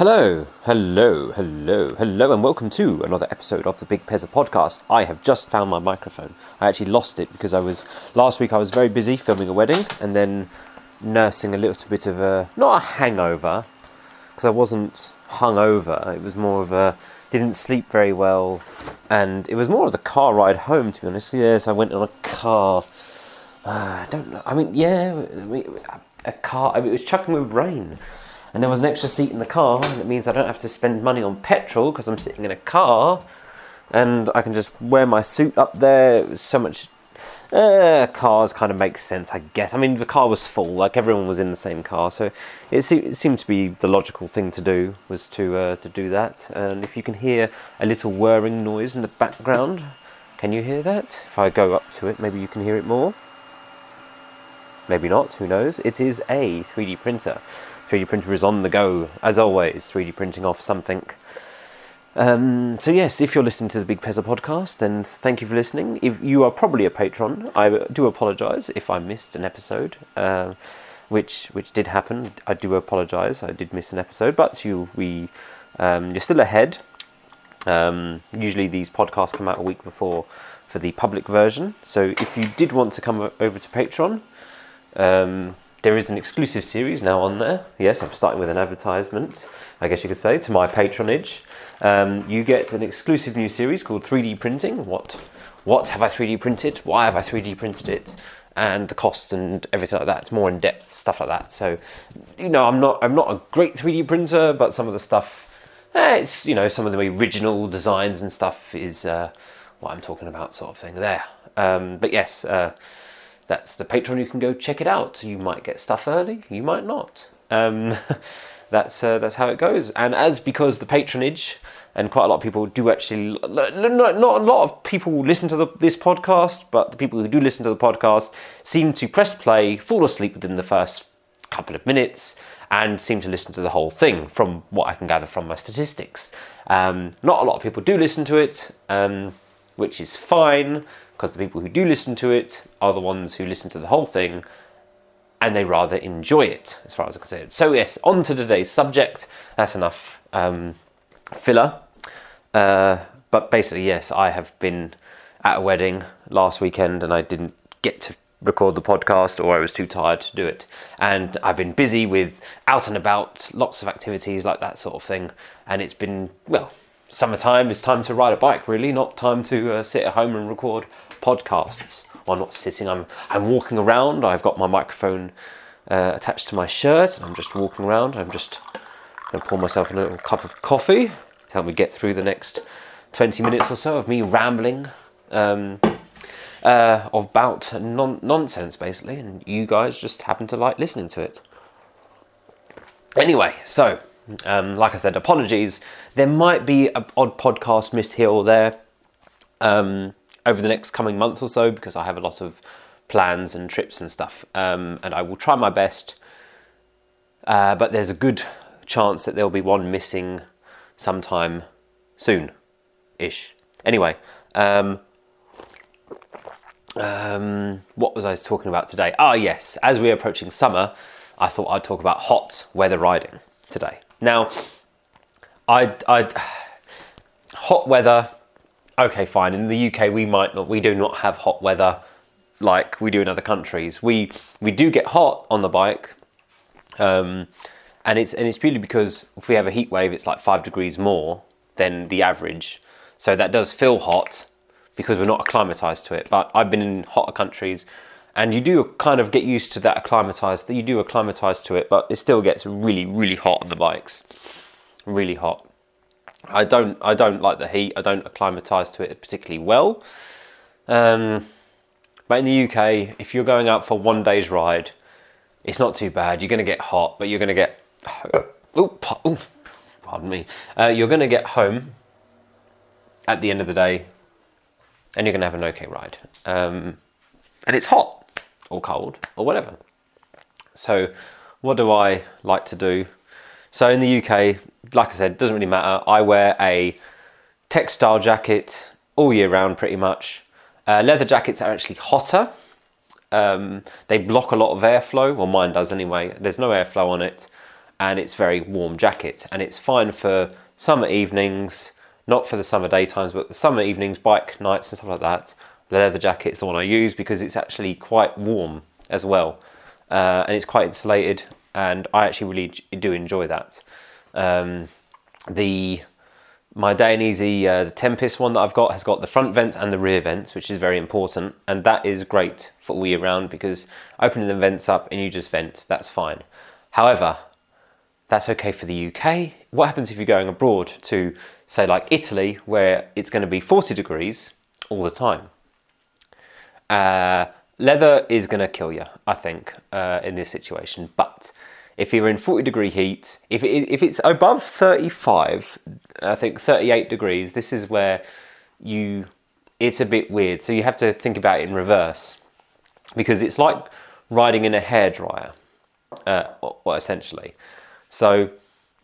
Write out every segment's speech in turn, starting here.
Hello, hello, hello, hello, and welcome to another episode of the Big Pezza podcast. I have just found my microphone. I actually lost it because I was last week. I was very busy filming a wedding and then nursing a little bit of a not a hangover because I wasn't hungover. It was more of a didn't sleep very well, and it was more of the car ride home. To be honest, yes, I went on a car. Uh, I don't know. I mean, yeah, a car. I mean, it was chucking with rain and there was an extra seat in the car, and it means I don't have to spend money on petrol because I'm sitting in a car, and I can just wear my suit up there. It was so much. Uh, cars kind of makes sense, I guess. I mean, the car was full, like everyone was in the same car, so it, se- it seemed to be the logical thing to do was to uh, to do that. And if you can hear a little whirring noise in the background, can you hear that? If I go up to it, maybe you can hear it more. Maybe not. Who knows? It is a 3D printer. 3D printer is on the go, as always, 3D printing off something. Um, so, yes, if you're listening to the Big Pezza podcast, then thank you for listening. If you are probably a patron, I do apologise if I missed an episode, uh, which which did happen. I do apologise. I did miss an episode, but you we um, you're still ahead. Um, usually, these podcasts come out a week before for the public version. So, if you did want to come over to Patreon, um, there is an exclusive series now on there. Yes, I'm starting with an advertisement, I guess you could say, to my patronage. Um, you get an exclusive new series called 3D Printing. What, what have I 3D printed? Why have I 3D printed it? And the cost and everything like that. It's more in depth stuff like that. So, you know, I'm not I'm not a great 3D printer, but some of the stuff, eh, it's you know, some of the original designs and stuff is uh, what I'm talking about, sort of thing. There. Um, but yes. Uh, that's the Patreon. You can go check it out. You might get stuff early, you might not. Um, that's uh, that's how it goes. And as because the patronage and quite a lot of people do actually not, a lot of people listen to the, this podcast, but the people who do listen to the podcast seem to press play, fall asleep within the first couple of minutes, and seem to listen to the whole thing. From what I can gather from my statistics, um, not a lot of people do listen to it, um, which is fine because the people who do listen to it are the ones who listen to the whole thing and they rather enjoy it, as far as I'm concerned. So, yes, on to today's subject. That's enough um, filler. Uh, but basically, yes, I have been at a wedding last weekend and I didn't get to record the podcast or I was too tired to do it. And I've been busy with out and about, lots of activities like that sort of thing. And it's been, well, summertime is time to ride a bike, really, not time to uh, sit at home and record podcasts. Well, I'm not sitting, I'm, I'm walking around. I've got my microphone uh, attached to my shirt and I'm just walking around. I'm just to pour myself a little cup of coffee to help me get through the next 20 minutes or so of me rambling um, uh, about non- nonsense, basically, and you guys just happen to like listening to it. Anyway, so um, like I said, apologies. There might be an odd podcast missed here or there. Um, over the next coming months or so because I have a lot of plans and trips and stuff. Um, and I will try my best. Uh, but there's a good chance that there'll be one missing sometime soon ish. Anyway, um, um, what was I talking about today? Ah, yes, as we're approaching summer, I thought I'd talk about hot weather riding today. Now, I, I, hot weather okay, fine. In the UK, we might not, we do not have hot weather like we do in other countries. We we do get hot on the bike, um, and it's and it's purely because if we have a heat wave, it's like five degrees more than the average. So that does feel hot because we're not acclimatized to it. But I've been in hotter countries, and you do kind of get used to that acclimatized. That you do acclimatize to it, but it still gets really really hot on the bikes, really hot. I don't I don't like the heat. I don't acclimatise to it particularly well. Um, but in the UK, if you're going out for one day's ride, it's not too bad. You're going to get hot, but you're going to get oh, oh pardon me. Uh, you're going to get home at the end of the day, and you're going to have an okay ride. Um, and it's hot or cold or whatever. So, what do I like to do? So in the UK, like I said, it doesn't really matter. I wear a textile jacket all year round, pretty much. Uh, leather jackets are actually hotter. Um, they block a lot of airflow. Well, mine does anyway. There's no airflow on it, and it's very warm jacket, and it's fine for summer evenings, not for the summer daytimes, but the summer evenings, bike nights, and stuff like that. The leather jacket is the one I use because it's actually quite warm as well, uh, and it's quite insulated, and I actually really do enjoy that. Um, the my Dainese, uh, the Tempest one that I've got has got the front vents and the rear vents, which is very important, and that is great for all year round because opening the vents up and you just vent, that's fine. However, that's okay for the UK. What happens if you're going abroad to, say, like Italy, where it's going to be 40 degrees all the time? Uh, leather is going to kill you, I think, uh, in this situation, but if you're in 40 degree heat, if, it, if it's above 35, I think 38 degrees, this is where you, it's a bit weird. So you have to think about it in reverse because it's like riding in a hairdryer, uh, well, essentially. So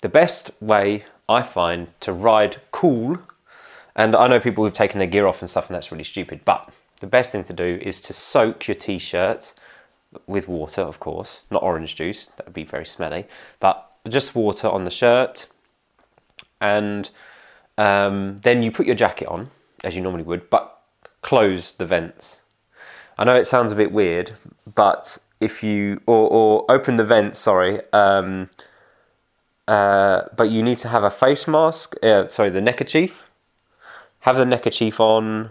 the best way I find to ride cool, and I know people who've taken their gear off and stuff, and that's really stupid, but the best thing to do is to soak your t shirt with water, of course, not orange juice, that would be very smelly, but just water on the shirt. And um, then you put your jacket on, as you normally would, but close the vents. I know it sounds a bit weird, but if you, or, or open the vents, sorry, um, uh, but you need to have a face mask, uh, sorry, the neckerchief. Have the neckerchief on,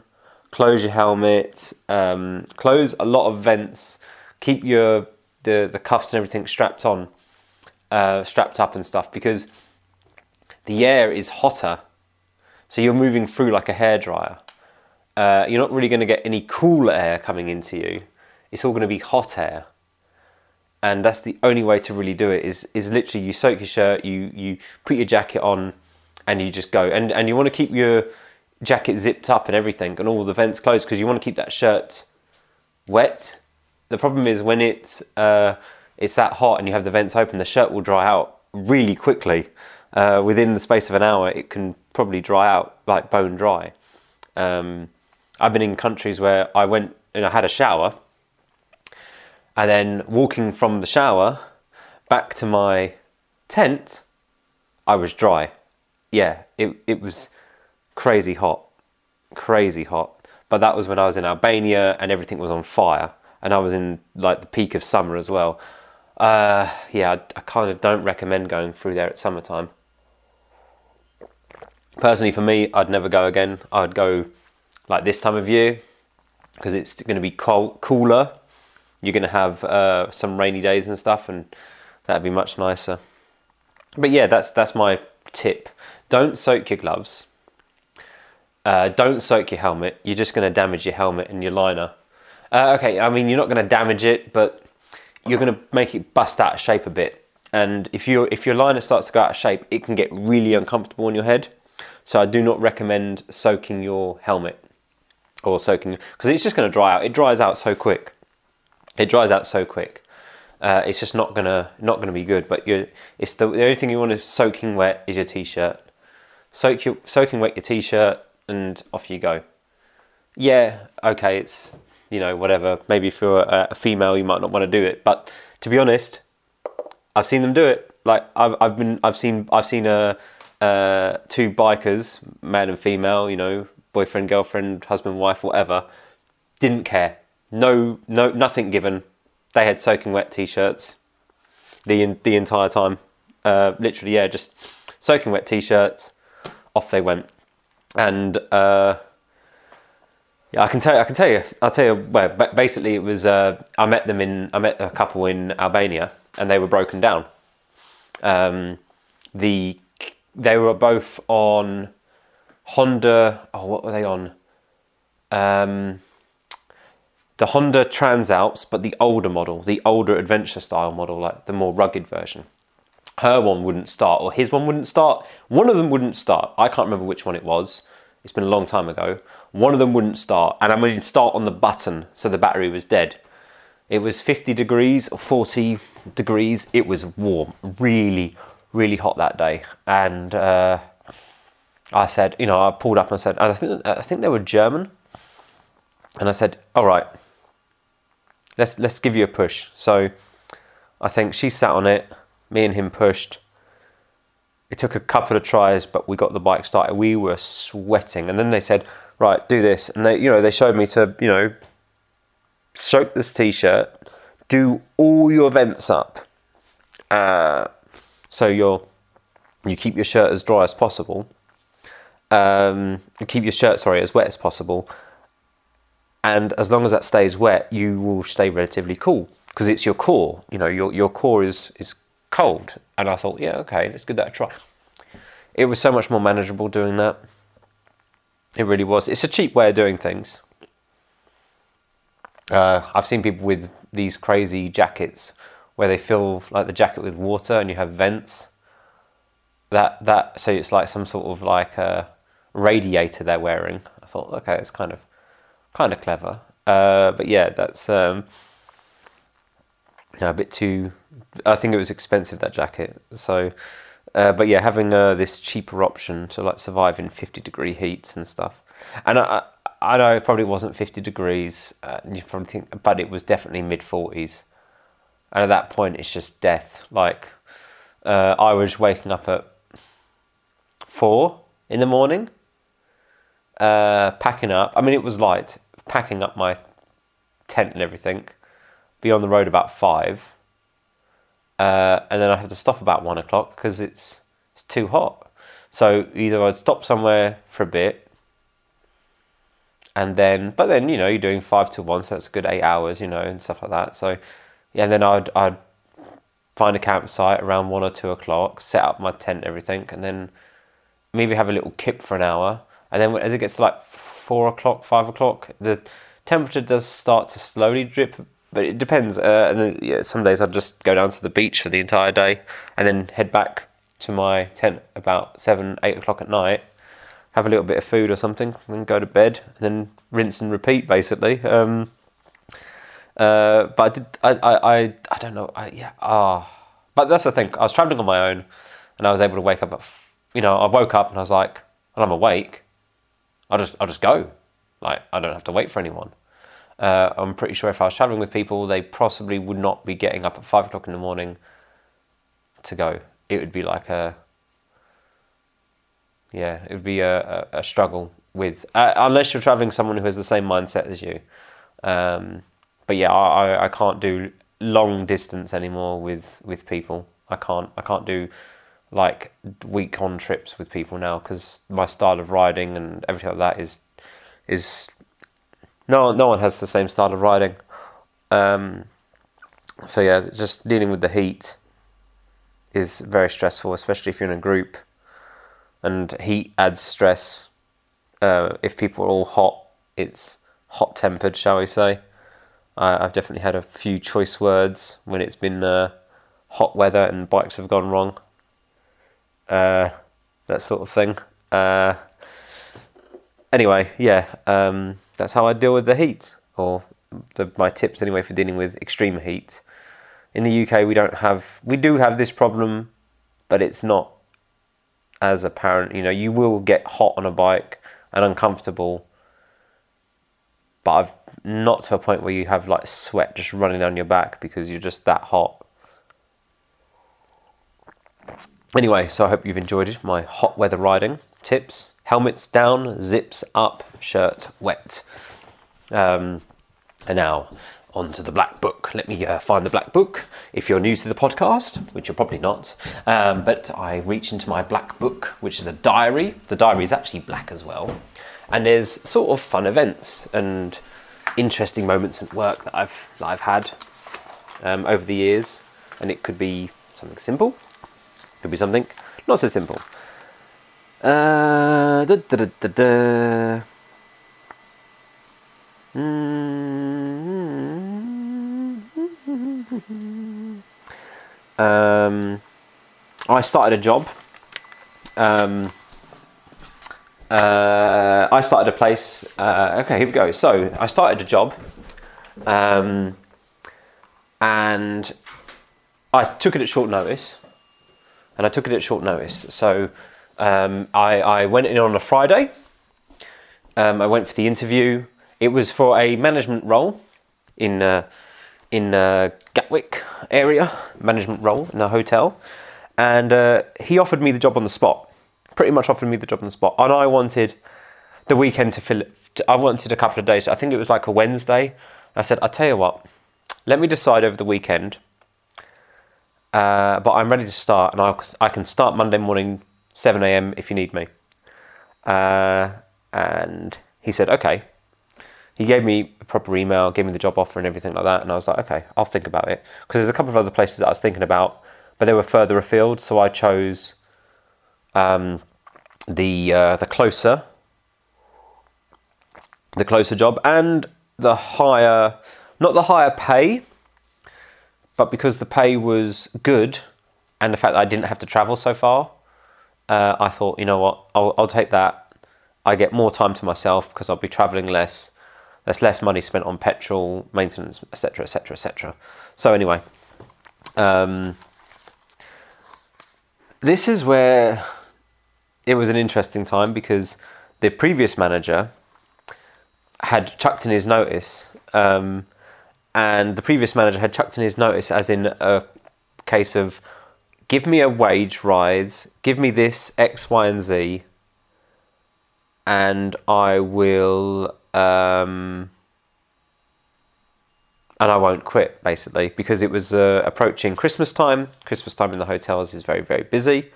close your helmet, um, close a lot of vents keep your the the cuffs and everything strapped on, uh, strapped up and stuff because the air is hotter, so you're moving through like a hairdryer. Uh, you're not really going to get any cool air coming into you. It's all going to be hot air, and that's the only way to really do it. Is is literally you soak your shirt, you you put your jacket on, and you just go. And and you want to keep your jacket zipped up and everything, and all the vents closed because you want to keep that shirt wet the problem is when it's uh, it's that hot and you have the vents open, the shirt will dry out really quickly. Uh, within the space of an hour, it can probably dry out like bone dry. Um, I've been in countries where I went and I had a shower, and then walking from the shower back to my tent, I was dry. Yeah, it it was crazy hot, crazy hot. But that was when I was in Albania and everything was on fire and I was in like the peak of summer as well. Uh, yeah, I, I kind of don't recommend going through there at summertime. Personally, for me, I'd never go again. I'd go like this time of year because it's going to be cooler. You're going to have uh, some rainy days and stuff, and that'd be much nicer. But yeah, that's that's my tip. Don't soak your gloves. Uh, don't soak your helmet. You're just going to damage your helmet and your liner. Uh, okay, I mean you're not going to damage it, but you're going to make it bust out of shape a bit. And if you if your liner starts to go out of shape, it can get really uncomfortable on your head. So I do not recommend soaking your helmet or soaking because it's just going to dry out. It dries out so quick. It dries out so quick. Uh, it's just not gonna not gonna be good. But you it's the, the only thing you want to soaking wet is your t-shirt. Soak your soaking wet your t-shirt and off you go. Yeah, okay, it's you know, whatever. Maybe if you're a, a female, you might not want to do it. But to be honest, I've seen them do it. Like I've I've been I've seen I've seen a uh, uh, two bikers, man and female. You know, boyfriend, girlfriend, husband, wife, whatever. Didn't care. No, no, nothing given. They had soaking wet t-shirts the the entire time. Uh, literally, yeah, just soaking wet t-shirts. Off they went, and uh, yeah, I can tell. You, I can tell you. I'll tell you. Well, basically, it was. Uh, I met them in. I met a couple in Albania, and they were broken down. Um, the they were both on Honda. Oh, what were they on? Um, the Honda Transalps, but the older model, the older adventure style model, like the more rugged version. Her one wouldn't start, or his one wouldn't start. One of them wouldn't start. I can't remember which one it was. It's been a long time ago. One of them wouldn't start, and I mean start on the button, so the battery was dead. It was 50 degrees or 40 degrees. It was warm, really, really hot that day. And uh, I said, you know, I pulled up and I said, I think, I think they were German. And I said, all right, let's let's give you a push. So I think she sat on it. Me and him pushed. It took a couple of tries, but we got the bike started. We were sweating, and then they said, "Right, do this." And they, you know, they showed me to, you know, soak this t-shirt, do all your vents up, uh, so you're you keep your shirt as dry as possible. Um, keep your shirt, sorry, as wet as possible. And as long as that stays wet, you will stay relatively cool because it's your core. You know, your your core is is cold. And I thought, yeah, okay, let's give that a try. It was so much more manageable doing that. It really was. It's a cheap way of doing things. Uh, I've seen people with these crazy jackets where they fill like the jacket with water and you have vents. That that so it's like some sort of like a radiator they're wearing. I thought, okay, it's kind of kind of clever. Uh, but yeah, that's um, a bit too. I think it was expensive that jacket. So, uh, but yeah, having uh, this cheaper option to like survive in fifty degree heats and stuff, and I, I know it probably wasn't fifty degrees. Uh, you probably think, but it was definitely mid forties, and at that point, it's just death. Like uh, I was waking up at four in the morning, uh, packing up. I mean, it was light packing up my tent and everything, be on the road about five, uh, and then I have to stop about one o'clock because it's it's too hot. So either I'd stop somewhere for a bit, and then but then you know you're doing five to one, so that's a good eight hours, you know, and stuff like that. So yeah, and then I'd I'd find a campsite around one or two o'clock, set up my tent, everything, and then maybe have a little kip for an hour, and then as it gets to like four o'clock, five o'clock, the temperature does start to slowly drip, but it depends. Uh, and yeah, some days I'd just go down to the beach for the entire day and then head back to my tent about seven, eight o'clock at night, have a little bit of food or something, and then go to bed, and then rinse and repeat basically. Um, uh, but I did, I, I, I, I don't know, I, yeah, ah. But that's the thing. I was traveling on my own, and I was able to wake up at, you know, I woke up and I was like, well, I'm awake. I'll just I'll just go. Like I don't have to wait for anyone. Uh, I'm pretty sure if I was traveling with people, they possibly would not be getting up at five o'clock in the morning to go. It would be like a yeah, it would be a, a, a struggle with uh, unless you're traveling someone who has the same mindset as you. Um, but yeah, I, I can't do long distance anymore with with people. I can't I can't do like week on trips with people now because my style of riding and everything like that is is no no one has the same style of riding. Um, so yeah, just dealing with the heat is very stressful, especially if you're in a group, and heat adds stress. Uh, if people are all hot, it's hot tempered, shall we say? I, have definitely had a few choice words when it's been uh, hot weather and bikes have gone wrong uh, that sort of thing. Uh, anyway, yeah, um, that's how I deal with the heat, or the, my tips anyway for dealing with extreme heat. In the UK, we don't have, we do have this problem, but it's not as apparent. You know, you will get hot on a bike and uncomfortable, but I've not to a point where you have like sweat just running down your back because you're just that hot. Anyway, so I hope you've enjoyed my hot weather riding tips. Helmets down, zips up, shirt wet. Um, and now on to the black book. Let me uh, find the black book. If you're new to the podcast, which you're probably not, um, but I reach into my black book, which is a diary. The diary is actually black as well, and there's sort of fun events and interesting moments at work that I've that I've had um, over the years, and it could be something simple, could be something not so simple. Uh, da, da, da, da, Um, I started a job. Um, uh, I started a place. Uh, okay, here we go. So I started a job, um, and I took it at short notice and I took it at short notice. So um, I, I, went in on a Friday. Um, I went for the interview. It was for a management role in uh, in uh, Gatwick area, management role in a hotel, and uh, he offered me the job on the spot. Pretty much offered me the job on the spot, and I wanted the weekend to fill it. I wanted a couple of days. I think it was like a Wednesday. I said, "I'll tell you what, let me decide over the weekend." Uh, but I'm ready to start, and I'll, I can start Monday morning, 7 a.m. if you need me. Uh, and he said, okay. He gave me a proper email, gave me the job offer and everything like that, and I was like, okay, I'll think about it. Because there's a couple of other places that I was thinking about, but they were further afield, so I chose um, the uh, the closer, the closer job, and the higher, not the higher pay, but because the pay was good and the fact that I didn't have to travel so far, uh, I thought, you know what, I'll, I'll take that. I get more time to myself because I'll be traveling less. There's less money spent on petrol, maintenance, etc., etc., etc. So anyway, um, this is where it was an interesting time because the previous manager had chucked in his notice. Um, and the previous manager had chucked in his notice as in a case of give me a wage rise, give me this X, Y, and Z, and I will um, and I won't quit basically because it was uh, approaching Christmas time. Christmas time in the hotels is very very busy,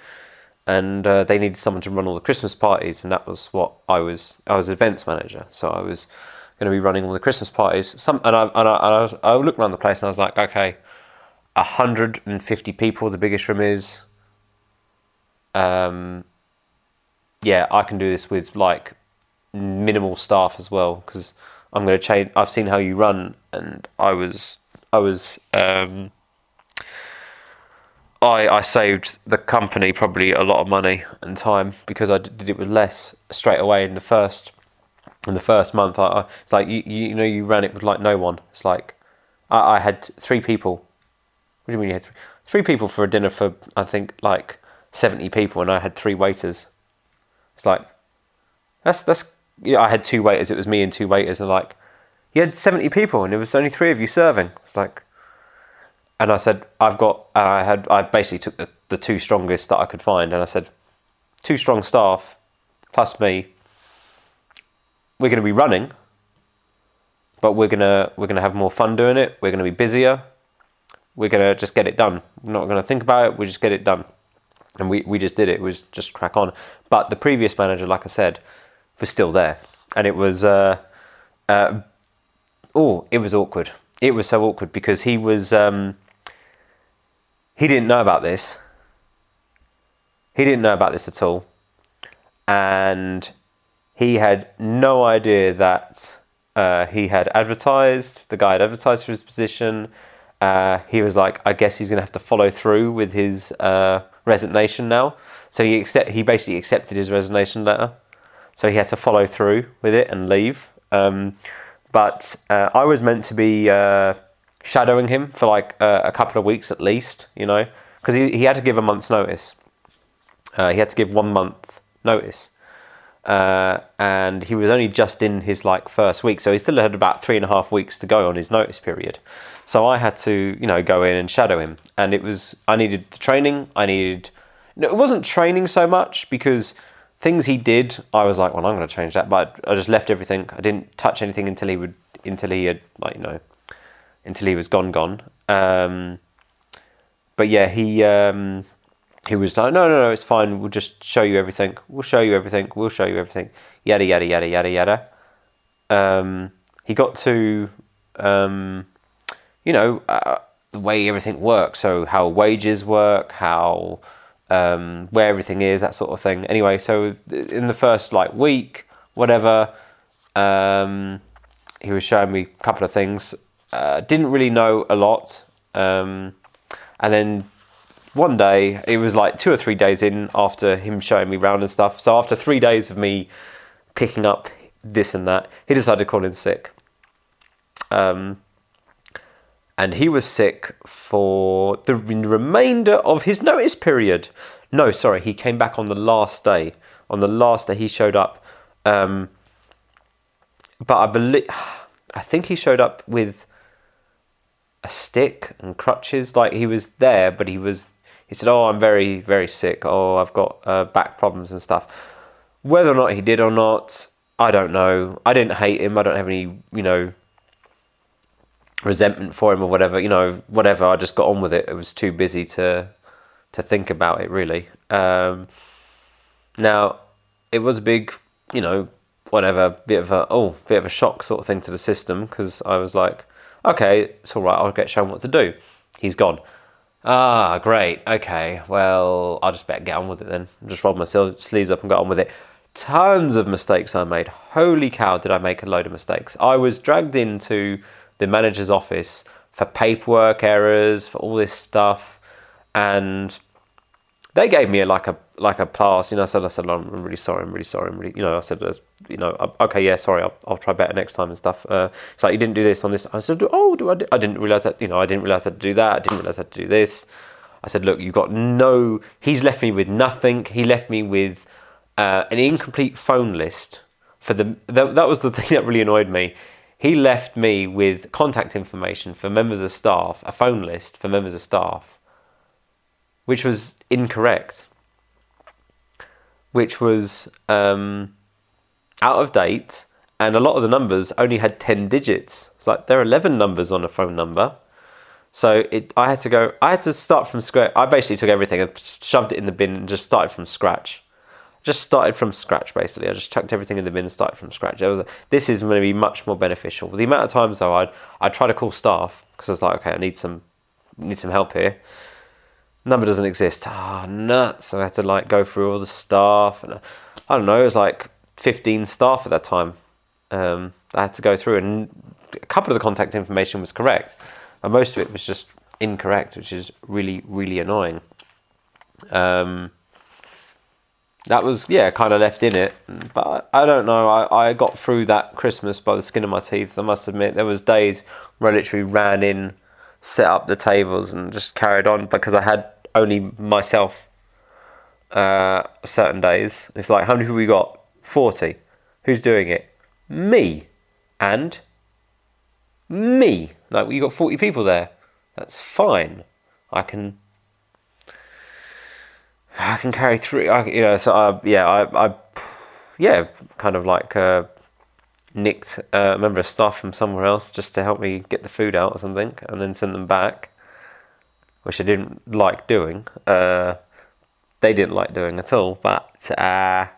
and uh, they needed someone to run all the Christmas parties, and that was what I was. I was events manager, so I was going to be running all the Christmas parties. Some and I and I, and I, I looked around the place and I was like, okay, hundred and fifty people. The biggest room is. Um, yeah, I can do this with like minimal staff as well because I'm going to change. I've seen how you run, and I was I was um, I I saved the company probably a lot of money and time because I did it with less straight away in the first in the first month, I, it's like you, you know you ran it with like no one. It's like I, I had three people. What do you mean you had three? Three people for a dinner for I think like seventy people, and I had three waiters. It's like that's that's yeah. I had two waiters. It was me and two waiters, and like you had seventy people, and there was only three of you serving. It's like, and I said I've got. I had I basically took the the two strongest that I could find, and I said two strong staff plus me we're going to be running, but we're gonna we're gonna have more fun doing it. We're gonna be busier. We're gonna just get it done. We're not gonna think about it. We just get it done, and we we just did it. It was just crack on. But the previous manager, like I said, was still there, and it was uh, uh, oh, it was awkward. It was so awkward because he was um, he didn't know about this. He didn't know about this at all, and he had no idea that uh, he had advertised, the guy had advertised for his position. Uh, he was like, I guess he's going to have to follow through with his uh, resignation now. So he accept, he basically accepted his resignation letter. So he had to follow through with it and leave. Um, but uh, I was meant to be uh, shadowing him for like uh, a couple of weeks at least, you know, because he, he had to give a month's notice. he had to give one month notice uh, and he was only just in his like first week, so he still had about three and a half weeks to go on his notice period. So I had to, you know, go in and shadow him, and it was I needed training. I needed no, it wasn't training so much because things he did, I was like, well, I'm going to change that, but I just left everything. I didn't touch anything until he would until he had like you know until he was gone gone. Um, but yeah, he um, he was like, no, no, no, it's fine. We'll just show you everything. We'll show you everything. We'll show you everything. Yada yada yada yada yada. Um, he got to, um, you know, uh, the way everything works. So how wages work, how um, where everything is, that sort of thing. Anyway, so in the first like week, whatever, um, he was showing me a couple of things. Uh, didn't really know a lot, um, and then one day, it was like two or three days in after him showing me around and stuff. So after three days of me picking up this and that, he decided to call in sick. Um, and he was sick for the remainder of his notice period. No, sorry, he came back on the last day. On the last day, he showed up. Um, but I believe, I think he showed up with a stick and crutches. Like he was there, but he was. He said, "Oh, I'm very, very sick. Oh, I've got uh, back problems and stuff." Whether or not he did or not, I don't know. I didn't hate him. I don't have any, you know, resentment for him or whatever. You know, whatever. I just got on with it. I was too busy to to think about it really. Um, now, it was a big, you know, whatever, bit of a oh, bit of a shock sort of thing to the system because I was like, okay, it's all right. I'll get shown what to do. He's gone. Ah, great. Okay, well, I'll just better get on with it then. Just roll my sleeves up and get on with it. Tons of mistakes I made. Holy cow, did I make a load of mistakes? I was dragged into the manager's office for paperwork errors, for all this stuff, and they gave me a, like a like a pass. You know, I said, I said, I'm really sorry. I'm really sorry. I'm really, you know, I said, you know, okay, yeah, sorry. I'll, I'll try better next time and stuff. Uh, it's like you didn't do this on this. I said, oh, do I? I didn't realize that. You know, I didn't realize how to do that. I didn't realize I had to do this. I said, look, you've got no. He's left me with nothing. He left me with uh, an incomplete phone list for the. That, that was the thing that really annoyed me. He left me with contact information for members of staff, a phone list for members of staff, which was incorrect which was um, out of date, and a lot of the numbers only had 10 digits. It's like there are 11 numbers on a phone number. So it, I had to go, I had to start from scratch. I basically took everything and shoved it in the bin and just started from scratch. Just started from scratch basically. I just chucked everything in the bin and started from scratch. Was, this is going to be much more beneficial. The amount of times though, I'd, I'd try to call staff because I was like, okay, I need some, need some help here number doesn't exist. Ah, oh, nuts! I had to like go through all the staff, and I don't know. It was like fifteen staff at that time. Um, I had to go through, and a couple of the contact information was correct, and most of it was just incorrect, which is really, really annoying. Um, that was yeah, kind of left in it, but I, I don't know. I, I got through that Christmas by the skin of my teeth. I must admit, there was days where I literally ran in set up the tables and just carried on because I had only myself uh, certain days. It's like, how many people we got? 40. Who's doing it? Me. And me. Like, you got 40 people there. That's fine. I can. I can carry through. I, you know, so I, yeah, I, I, yeah, kind of like uh, nicked a member of staff from somewhere else just to help me get the food out or something, and then send them back, which I didn't like doing. Uh, they didn't like doing at all, but because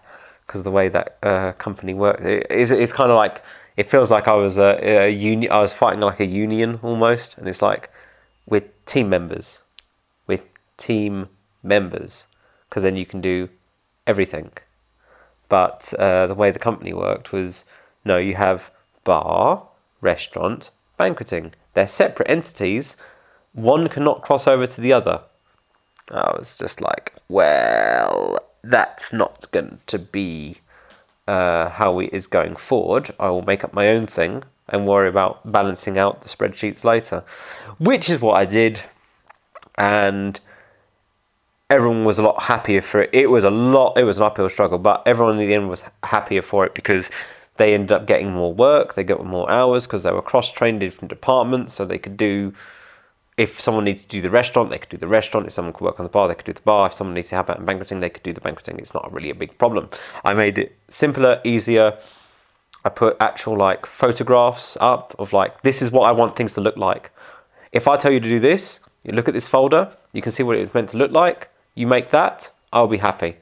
uh, the way that uh, company worked, it, it's, it's kind of like it feels like I was a, a union. I was fighting like a union almost, and it's like we're team members, we're team members, because then you can do everything. But uh, the way the company worked was no, you have bar, restaurant, banqueting. They're separate entities. One cannot cross over to the other. I was just like, well, that's not going to be uh, how it is going forward. I will make up my own thing and worry about balancing out the spreadsheets later, which is what I did. And everyone was a lot happier for it. It was a lot, it was an uphill struggle, but everyone in the end was happier for it because they ended up getting more work, they got more hours because they were cross trained in different departments, so they could do. If someone needed to do the restaurant, they could do the restaurant. If someone could work on the bar, they could do the bar. If someone needed to have that in banqueting, they could do the banqueting. It's not really a big problem. I made it simpler, easier. I put actual like photographs up of like this is what I want things to look like. If I tell you to do this, you look at this folder, you can see what it's meant to look like. You make that, I'll be happy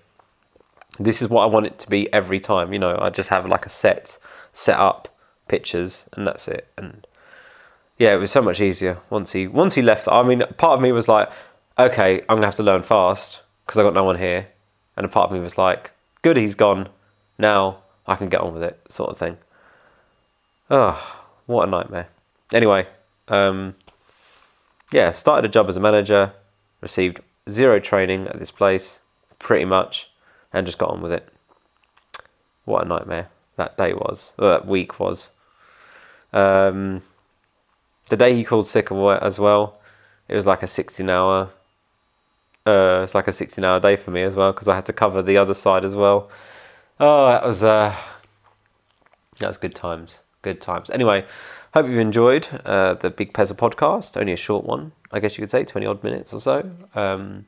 this is what I want it to be every time. You know, I just have like a set set up pictures and that's it. And yeah, it was so much easier once he once he left. I mean, part of me was like, okay, I'm gonna have to learn fast because I got no one here, and a part of me was like, good, he's gone. Now I can get on with it, sort of thing. Oh, what a nightmare. Anyway, um, yeah, started a job as a manager, received zero training at this place, pretty much and just got on with it. What a nightmare that day was, that week was. Um, the day he called sick as well, it was like a 16 hour. Uh, it's like a 16 hour day for me as well because I had to cover the other side as well. Oh, that was uh, that was good times. good times. Anyway, hope you've enjoyed uh, the Big Pezza podcast. Only a short one, I guess you could say, 20 odd minutes or so. Um,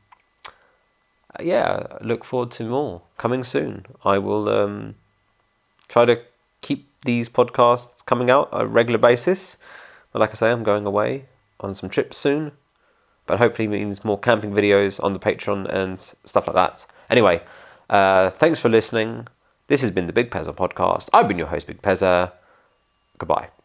yeah, look forward to more coming soon. I will um, try to keep these podcasts coming out on a regular basis. But like I say, I'm going away on some trips soon. But hopefully means more camping videos on the Patreon and stuff like that. Anyway, uh, thanks for listening. This has been the Big Pezza podcast. I've been your host, Big Pezza. Goodbye.